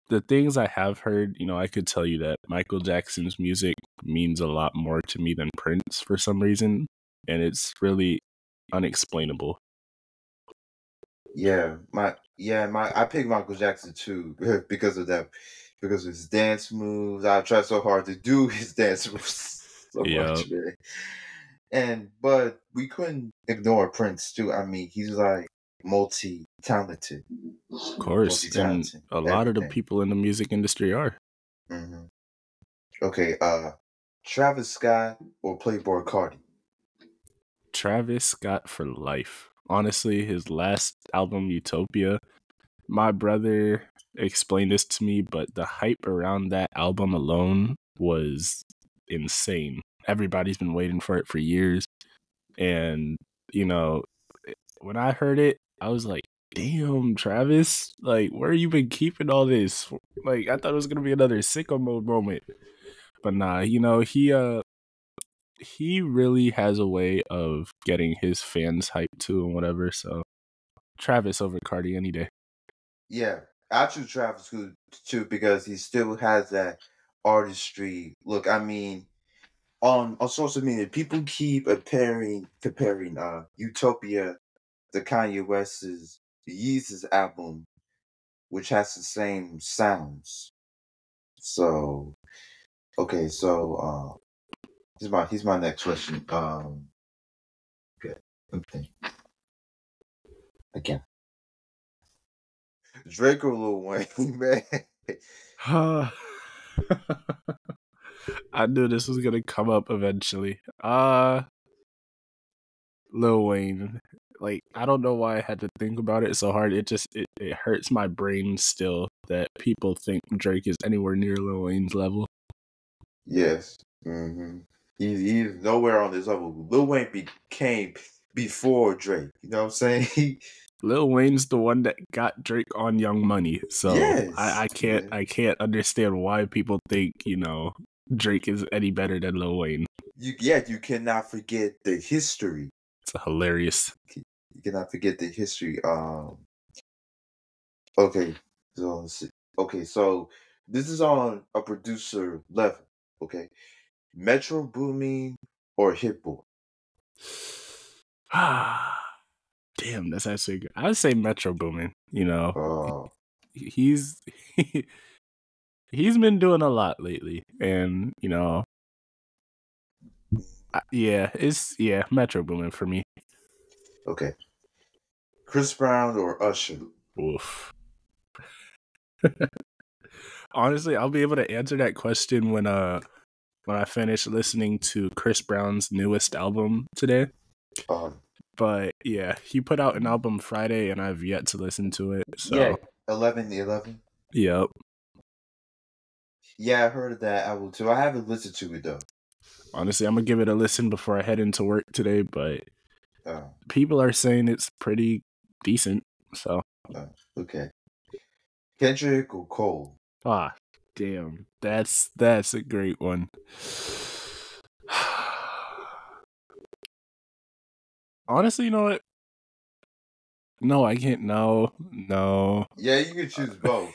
the things I have heard, you know, I could tell you that Michael Jackson's music means a lot more to me than Prince for some reason, and it's really unexplainable. Yeah, my yeah, my I picked Michael Jackson too because of that because of his dance moves. I tried so hard to do his dance moves so Yeah, much, man. And but we couldn't ignore Prince too. I mean, he's like multi talented, of course. And a lot of the people in the music industry are. hmm Okay, uh, Travis Scott or Playboi Carti? Travis Scott for life. Honestly, his last album, Utopia, my brother explained this to me, but the hype around that album alone was insane. Everybody's been waiting for it for years. And, you know, when I heard it, I was like, damn, Travis, like, where you been keeping all this? Like, I thought it was gonna be another sicko mode moment. But nah, you know, he uh he really has a way of getting his fans hyped too and whatever. So Travis over Carti any day. Yeah, I choose Travis too, too because he still has that artistry. Look, I mean, on on social media, people keep comparing comparing uh Utopia to Kanye West's Yeezus album, which has the same sounds. So, okay, so uh, here's my here's my next question. Um, okay, okay, again, Drake or Lil Wayne, man. I knew this was gonna come up eventually. Uh Lil Wayne. Like I don't know why I had to think about it so hard. It just it, it hurts my brain still that people think Drake is anywhere near Lil Wayne's level. Yes. Mm-hmm. He's he's nowhere on this level. Lil Wayne became before Drake. You know what I'm saying? Lil Wayne's the one that got Drake on Young Money. So Yes, I, I can't yeah. I can't understand why people think, you know, Drake is any better than Lil Wayne. you yeah, you cannot forget the history. It's hilarious. You cannot forget the history. Um okay, so let's see. okay, so this is on a producer level. Okay. Metro Boomin or Hit Boy. Ah, damn, that's actually good. I would say Metro Boomin. You know, Uh he's he's been doing a lot lately, and you know, yeah, it's yeah, Metro Boomin for me. okay. Chris Brown or Usher. Oof. Honestly, I'll be able to answer that question when uh when I finish listening to Chris Brown's newest album today. Um But yeah, he put out an album Friday, and I've yet to listen to it. So yeah, eleven eleven. yep. Yeah, I heard of that album too. I haven't listened to it though. Honestly, I'm gonna give it a listen before I head into work today, but Uh, people are saying it's pretty decent. So okay. Kendrick or Cole? ah, damn, that's that's a great one. Honestly, you know what? No, I can't. No, no. Yeah, you can choose both.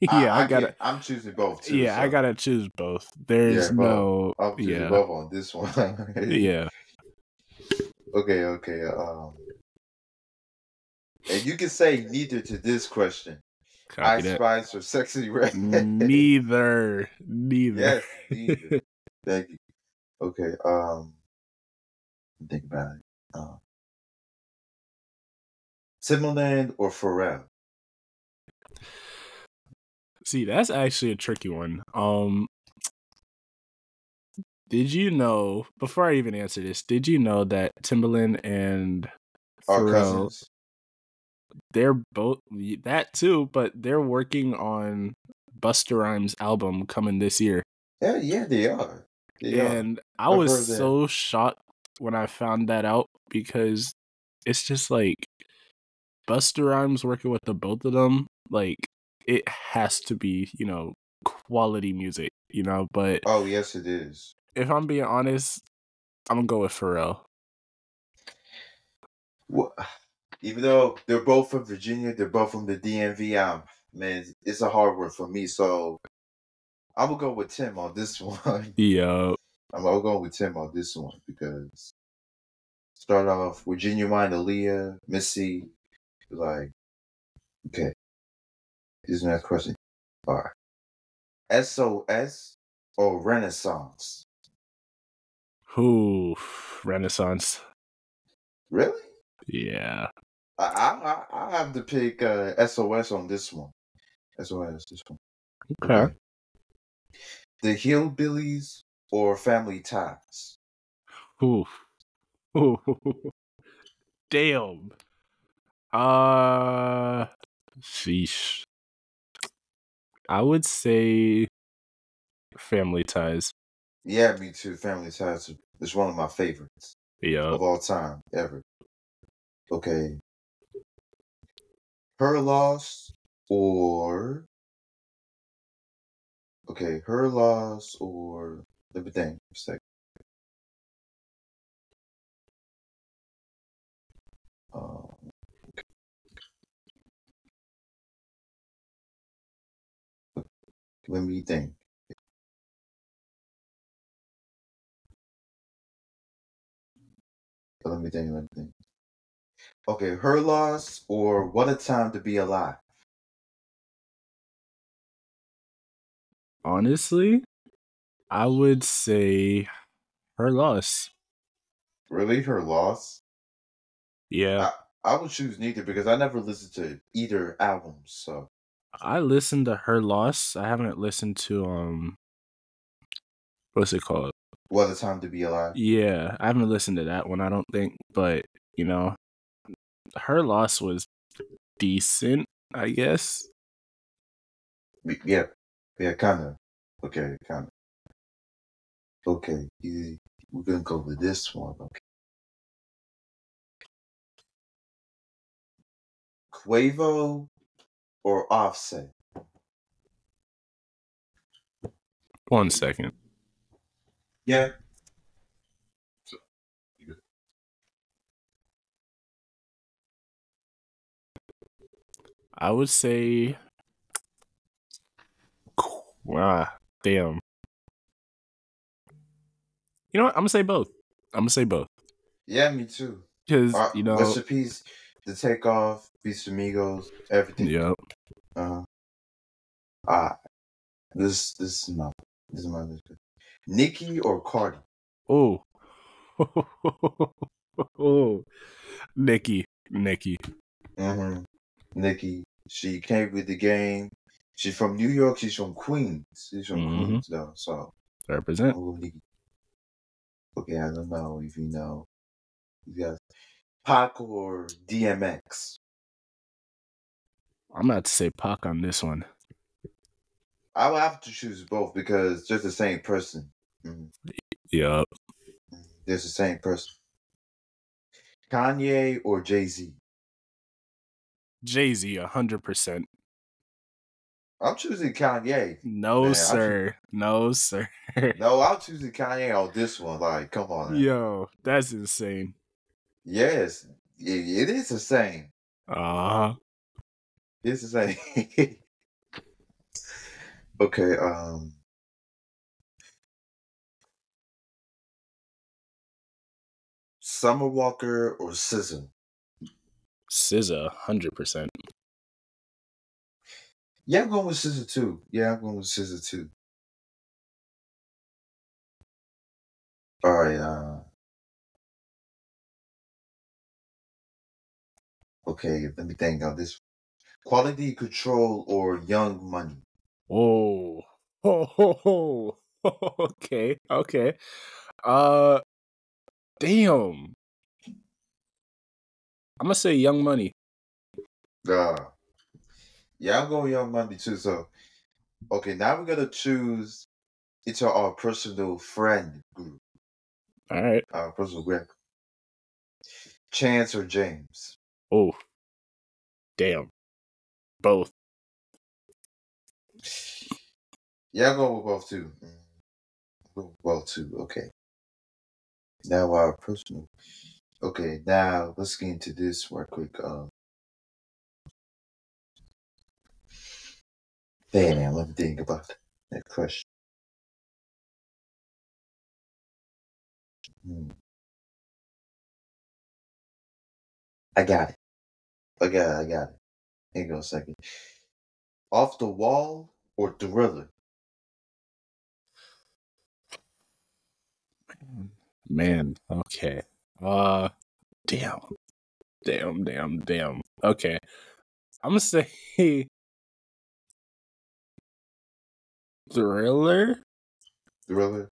yeah, I, gotta. can't- I'm choosing both too. yeah, I gotta choose both. There's Yeah, no. I'm choosing Yeah, both on this one. yeah. Okay, okay. Um, and you can say neither to this question. Copy Ice that. Spice or Sexyy Red? Neither, neither. yes, neither. Thank you. Okay. Um, think about it. Um, Timbaland or Pharrell? See, that's actually a tricky one. Um did you know before I even answer this, did you know that Timbaland and Our Pharrell cousins. they're both that too, but they're working on Busta Rhymes album coming this year. Yeah, yeah, they are. They are. and I I've was so shocked when I found that out because it's just like Busta Rhymes working with the both of them, like it has to be, you know, quality music, you know. But Oh, yes, it is. if I'm being honest, I'm gonna go with Pharrell. Well, even though they're both from Virginia, they're both from the DMV. I'm, um, man, it's a hard one for me. So I'm gonna go with Tim on this one. Yeah, I'm gonna go with Tim on this one because start off with Ginuwine, Aaliyah, Missy, like okay. Here's the next question. All right. SOS or Renaissance? who Renaissance. Really? Yeah, I I I I have to pick uh, SOS on this one. SOS this one. okay. The Hillbillies or Family Ties? Ooh. Ooh. Damn. Uh, sheesh. I would say Family Ties. Yeah, me too. Family Ties is one of my favorites. Yeah. Of all time, ever. Okay. Her loss or Okay, her loss or let me think for a second. Um, let me think. Let me think. Let me think. Okay, her loss or what a time to be alive. Honestly, I would say her loss. Really, her loss? Yeah, I would choose neither because I never listened to either album. So I listened to her loss. I haven't listened to um, what's it called? what a time to be alive. Yeah, I haven't listened to that one. I don't think, but you know, her loss was decent. I guess. Yeah, yeah, kind of. Okay, kind of. Okay, easy. We're gonna go with this one. Okay. Quavo or Offset? One second. Yeah. I would say. Ah, damn. You know what? I'm gonna say both. I'm gonna say both Yeah, me too. because Uh, you know. rest in peace. The takeoff, Beast Amigos, everything. Yep. Uh, ah, this this is my this is my list. Nicki or Cardi? Oh. oh. Nicki. Nicki. Mm-hmm. Nicki. She came with the game. She's from New York. She's from Queens. She's from Mhm. Queens though. So Represent. Okay, I don't know if you know. You got Pac or DMX. I'm about to say Pac on this one. I would have to choose both because they're the same person. Mhm. Yep. They're the same person. Kanye or Jay Z? Jay Z, hundred percent. I'm choosing Kanye. No, Man, sir. No, sir. No, I'm choosing Kanye on this one. Like, come on. man. Yo, that's insane. Yes, it, it is the same. Uh huh. It's the same. okay. Um. Summer Walker or SZA? SZA, hundred percent. Yeah, I'm going with SZA too. Yeah, I'm going with SZA too. All right. Uh. Okay, let me think of this. Quality Control or Young Money? Oh. Ho ho ho. Okay. Okay. Uh. Damn. I'm gonna say Young Money. Uh, yeah, I'm going Young Money too. So, okay, now we're gonna choose. It's our, our personal friend group, All right. our personal group. Chance or James? Oh. Damn. Both. Yeah, I'm going with both too. Mm, go both too. Okay. Now our personal. Okay, now let's get into this real quick. Um, damn, let me think about that question. Hmm. I got it. I got it. I got it. Hang on a second. Off the wall or thriller? Man. Okay. Uh. Damn. Damn. Damn. Damn. Okay. I'm gonna say thriller. Thriller.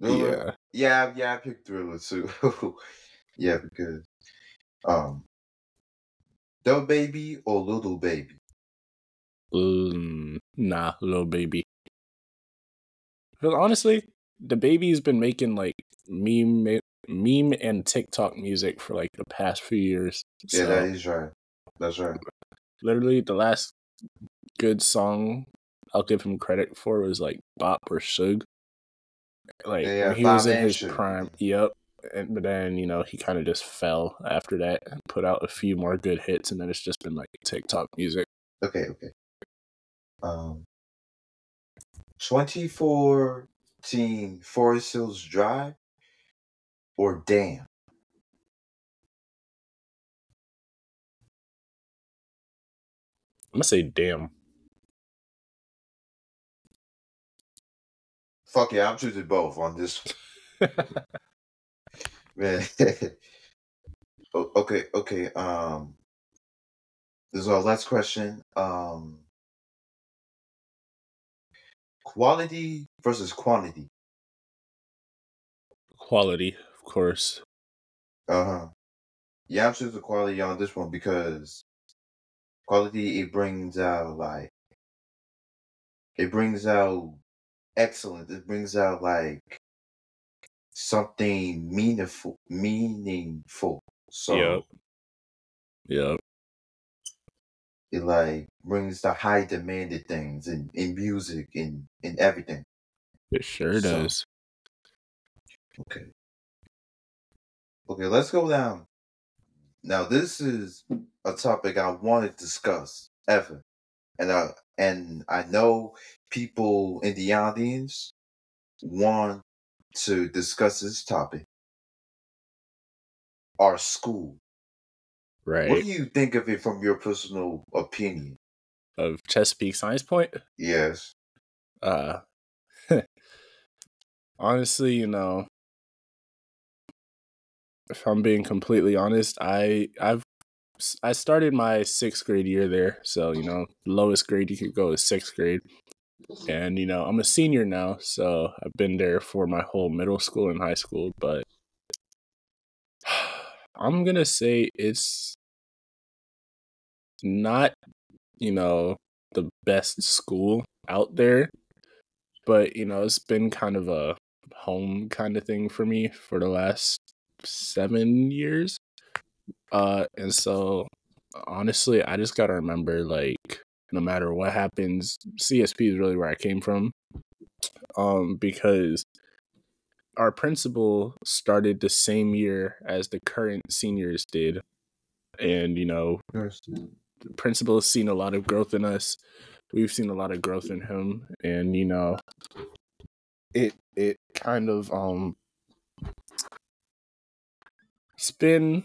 Thriller. Yeah. Yeah, yeah, I picked Thriller too. yeah, because um DaBaby or Lil Baby? Mm, nah, Lil Baby. But honestly, DaBaby's been making like meme, meme and TikTok music for like the past few years. Yeah, So, that is right. That's right. literally the last good song I'll give him credit for was like Bop or Suge. Like Yeah, yeah, he was in his Suge. prime. Yep. And, but then you know he kind of just fell after that. and Put out a few more good hits, and then it's just been like TikTok music. Okay, okay. Um 2014 Forest Hills Drive or Damn? I'm gonna say damn. Fuck yeah, I'm choosing both on this O- okay, okay. Um this is our last question. Um quality versus quantity. Quality, of course. Uh-huh. Yeah, I'm choosing quality on this one because quality it brings out like it brings out excellence. It brings out like something meaningful meaningful. So Yep. Yep. it like brings the high demanded things in, in music and in everything. It sure So- does. Okay. Okay, let's go down. Now this is a topic I want to discuss ever. And I and I know people in the audience want to discuss this topic. Our school. Right. What do you think of it from your personal opinion? of Chesapeake Science Point. Yes. Uh honestly, you know, if I'm being completely honest, I I've I started my sixth grade year there, so you know, lowest grade you could go is sixth grade, and you know, I'm a senior now, so I've been there for my whole middle school and high school, but I'm gonna say it's not, you know, the best school out there, but you know, it's been kind of a home kind of thing for me for the last seven years. Uh, and so honestly, I just gotta remember like no matter what happens, CSP is really where I came from. Um, because our principal started the same year as the current seniors did. And, you know, principal has seen a lot of growth in us. We've seen a lot of growth in him. And, you know, it it kind of um it's been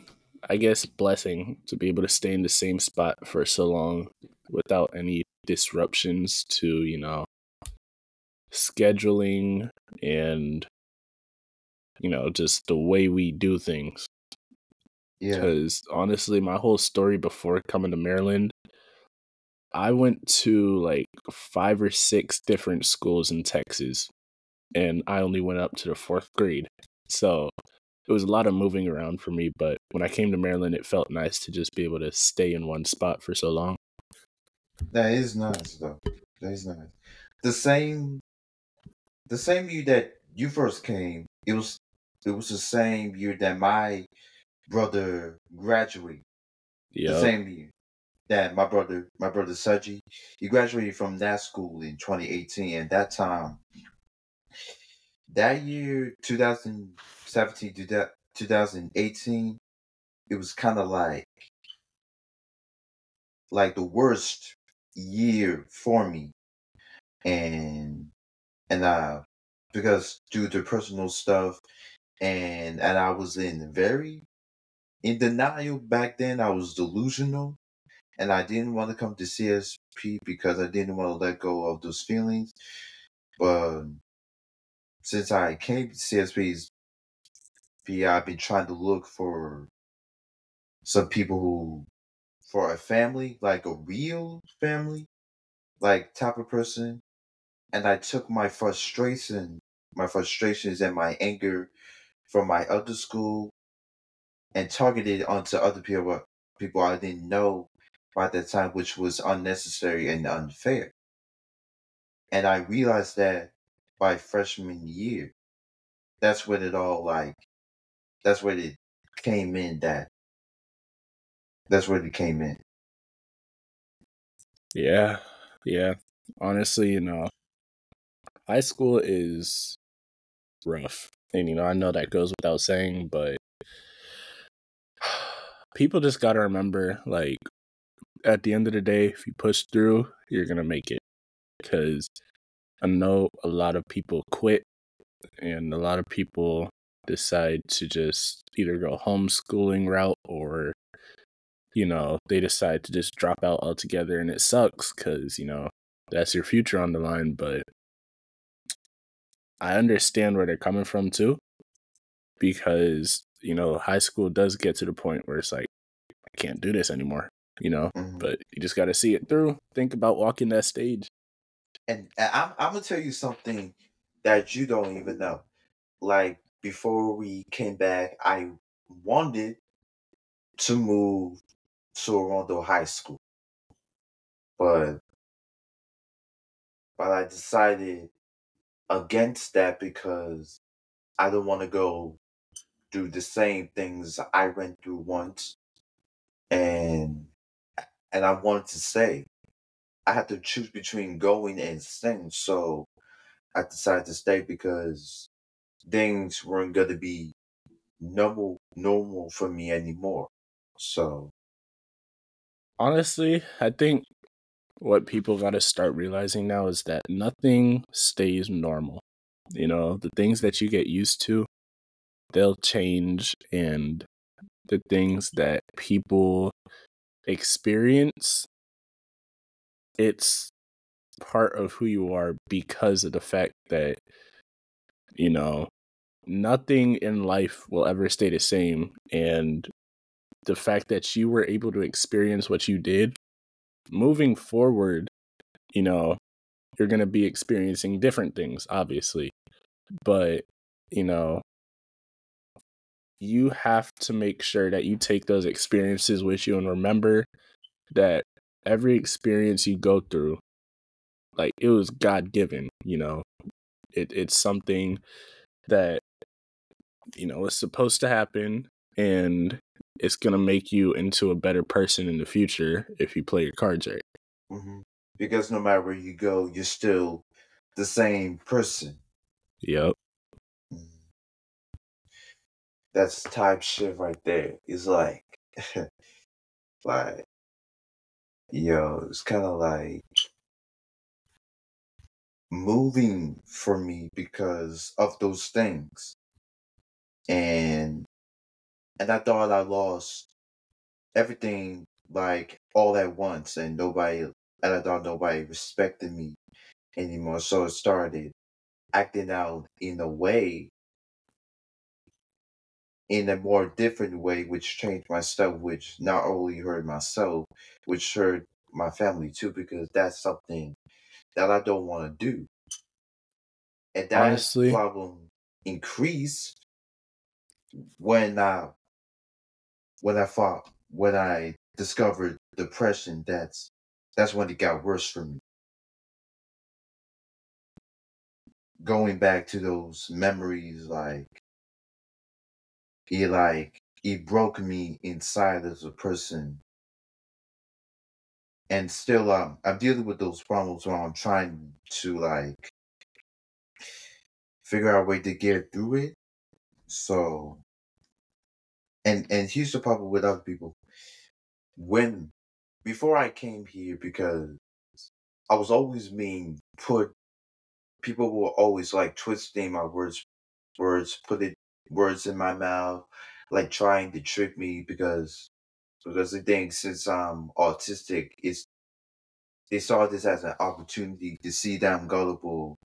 I guess blessing to be able to stay in the same spot for so long without any disruptions to, you know, scheduling and you know, just the way we do things. Yeah. Because honestly, my whole story before coming to Maryland, I went to like five or six different schools in Texas, and I only went up to the fourth grade. So it was a lot of moving around for me. But when I came to Maryland, it felt nice to just be able to stay in one spot for so long. That is nice though. That is nice. The same the same year that you first came, it was it was the same year that my brother graduated. Yeah. The same year that my brother my brother Saji, he graduated from that school in 2018 and that time that year 2017 to that 2018 it was kind of like like the worst year for me. And and uh because due to personal stuff and and I was in very in denial back then I was delusional and I didn't want to come to CSP because I didn't want to let go of those feelings. But since I came to CSP's I've been trying to look for some people who for a family, like a real family, like type of person. And I took my frustration, my frustrations and my anger from my other school and targeted onto other people people I didn't know by that time, which was unnecessary and unfair. And I realized that by freshman year. That's when it all like that's when it came in that that's when it came in. Yeah. Yeah. Honestly, you know, high school is rough. And, you know, I know that goes without saying, but people just got to remember like, at the end of the day, if you push through, you're to make it. Because I know a lot of people quit, and a lot of people decide to just either go homeschooling route or you know they decide to just drop out altogether and it sucks because you know that's your future on the line but i understand where they're coming from too because you know high school does get to the point where it's like i can't do this anymore you know Mhm. but you just got to see it through think about walking that stage And, I'm, I'm gonna tell you something that you don't even know. Like before we came back, I wanted to move to Orondo High School, but but I decided against that because I don't want to go do the same things I went through once, and and I wanted to stay. I had to choose between going and staying, so I decided to stay because things weren't gonna be normal normal for me anymore. So honestly i think what people got to start realizing now is that nothing stays normal. You know the things that you get used to they'll change and the things that people experience it's part of who you are because of the fact that you know nothing in life will ever stay the same and the fact that you were able to experience what you did moving forward you know you're going to be experiencing different things obviously but you know you have to make sure that you take those experiences with you and remember that every experience you go through like it was god given you know? It, it's something that you know is supposed to happen and it's going to make you into a better person in the future if you play your cards right mhm. because no matter where you go, you're still the same person. yep Mm. That's type shit right there. It's like, like, yo, it's kind of like moving for me because of those things, and and I thought I lost everything like all at once, and nobody, and I thought nobody respected me anymore. So it started acting out in a way in a more different way, which changed my stuff, which not only hurt myself, which hurt my family too, because that's something that I don't want to do. And that Honestly- problem increased when I when I fought when I discovered depression. That's that's when it got worse for me. Going back to those memories, like it like it broke me inside as a person and still um i'm dealing with those problems while i'm trying to like figure out a way to get through it so and and here's the problem with other people. When before i came here because i was always being put people were always like twisting my words words put it words in my mouth like trying to trick me because because they think since i'm autistic it's they saw this as an opportunity to see that i'm gullible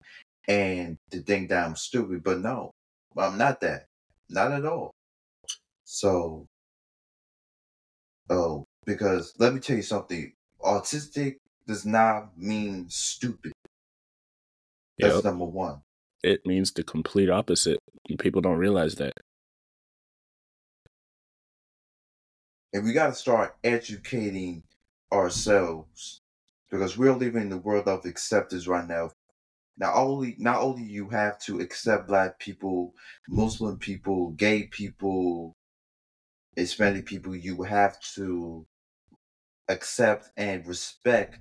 and to think that i'm stupid but no i'm not that not at all so oh because let me tell you something autistic does not mean stupid. That's Yep. number one. It means the complete opposite and people don't realize that. And we got to start educating ourselves because we're living in the world of acceptance right now. Not only not only you have to accept black people muslim people gay people hispanic people you have to accept and respect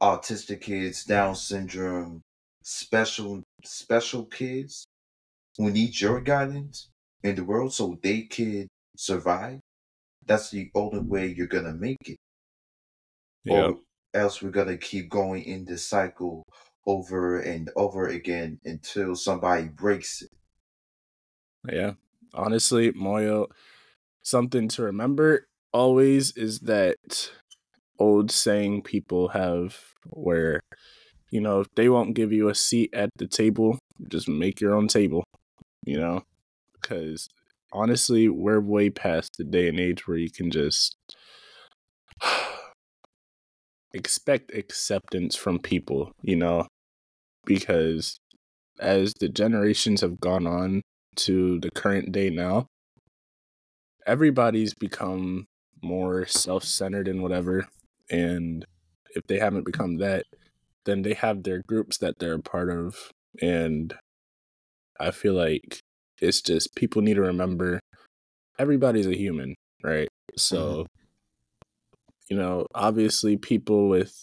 autistic kids down syndrome special special kids who need your guidance in the world so they can survive that's the only way you're gonna make it yeah or else we're gonna keep going in this cycle over and over again until somebody breaks it. Yeah. Honestly, Moyo, something to remember always is that old saying people have where, you know, if they won't give you a seat at the table, just make your own table, you know? Because honestly, we're way past the day and age where you can just expect acceptance from people, you know? Because as the generations have gone on to the current day now, everybody's become more self centered and whatever. And if they haven't become that, then they have their groups that they're a part of. And I feel like it's just people need to remember everybody's a human, right? So, mm-hmm. you know, obviously people with,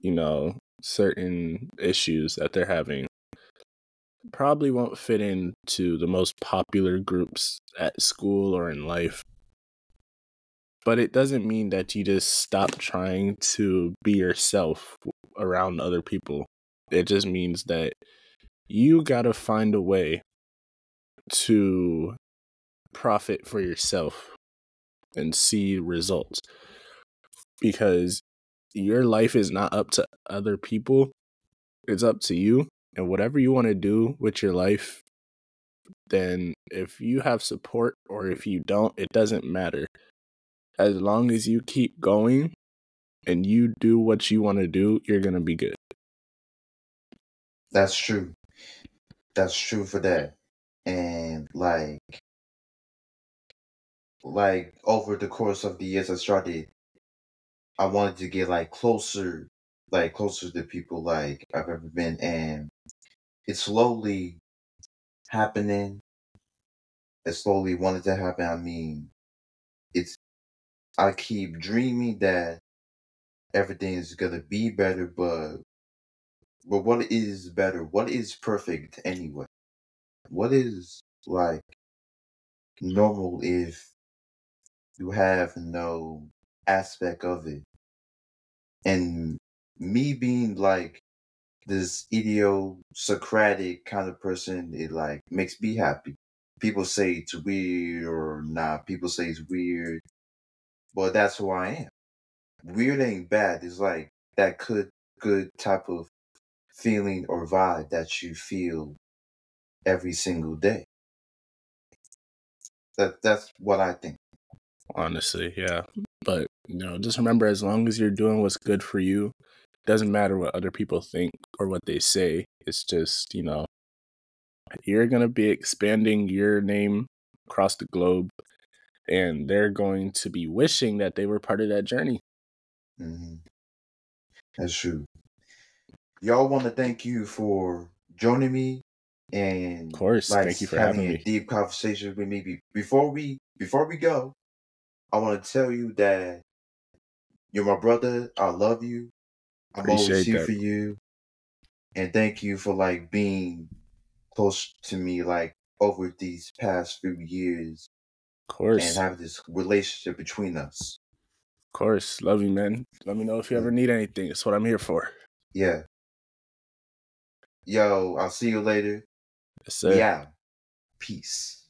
you know, certain issues that they're having probably won't fit into the most popular groups at school or in life. But it doesn't mean that you just stop trying to be yourself around other people. It just means that you got to find a way to profit for yourself and see results because your life is not up to other people it's up to you and whatever you want to do with your life then if you have support or if you don't it doesn't matter. As long as you keep going and you do what you want to do you're going to be good. That's true. That's true for that. And like like over the course of the years I started I wanted to get like closer like closer to people like I've ever been and it's slowly happening. It slowly wanted to happen. I mean, it's I keep dreaming that everything is gonna be better, but but what is better? What is perfect anyway? What is like normal if you have no aspect of it? And me being like this idiosyncratic kind of person, it like makes me happy. People say it's weird or not. People say it's weird, but that's who I am. Weird ain't bad. It's like that good, good type of feeling or vibe that you feel every single day. That that's what I think. Honestly, yeah. But you know, just remember as long as you're doing what's good for you, doesn't matter what other people think or what they say. It's just, you know, you're going to be expanding your name across the globe and they're going to be wishing that they were part of that journey. Mm-hmm. That's true. Y'all want to thank you for joining me and of course like, thank you for having, having a deep conversation with me. Before we before we go, I want to tell you that you're my brother. I love you. I'm always here for you. And thank you for like being close to me like over these past few years. Of course. And have this relationship between us. Of course. Love you, man. Let me know if you ever need anything. It's what I'm here for. Yeah. Yo, I'll see you later. Yes, sir. Yeah. Peace.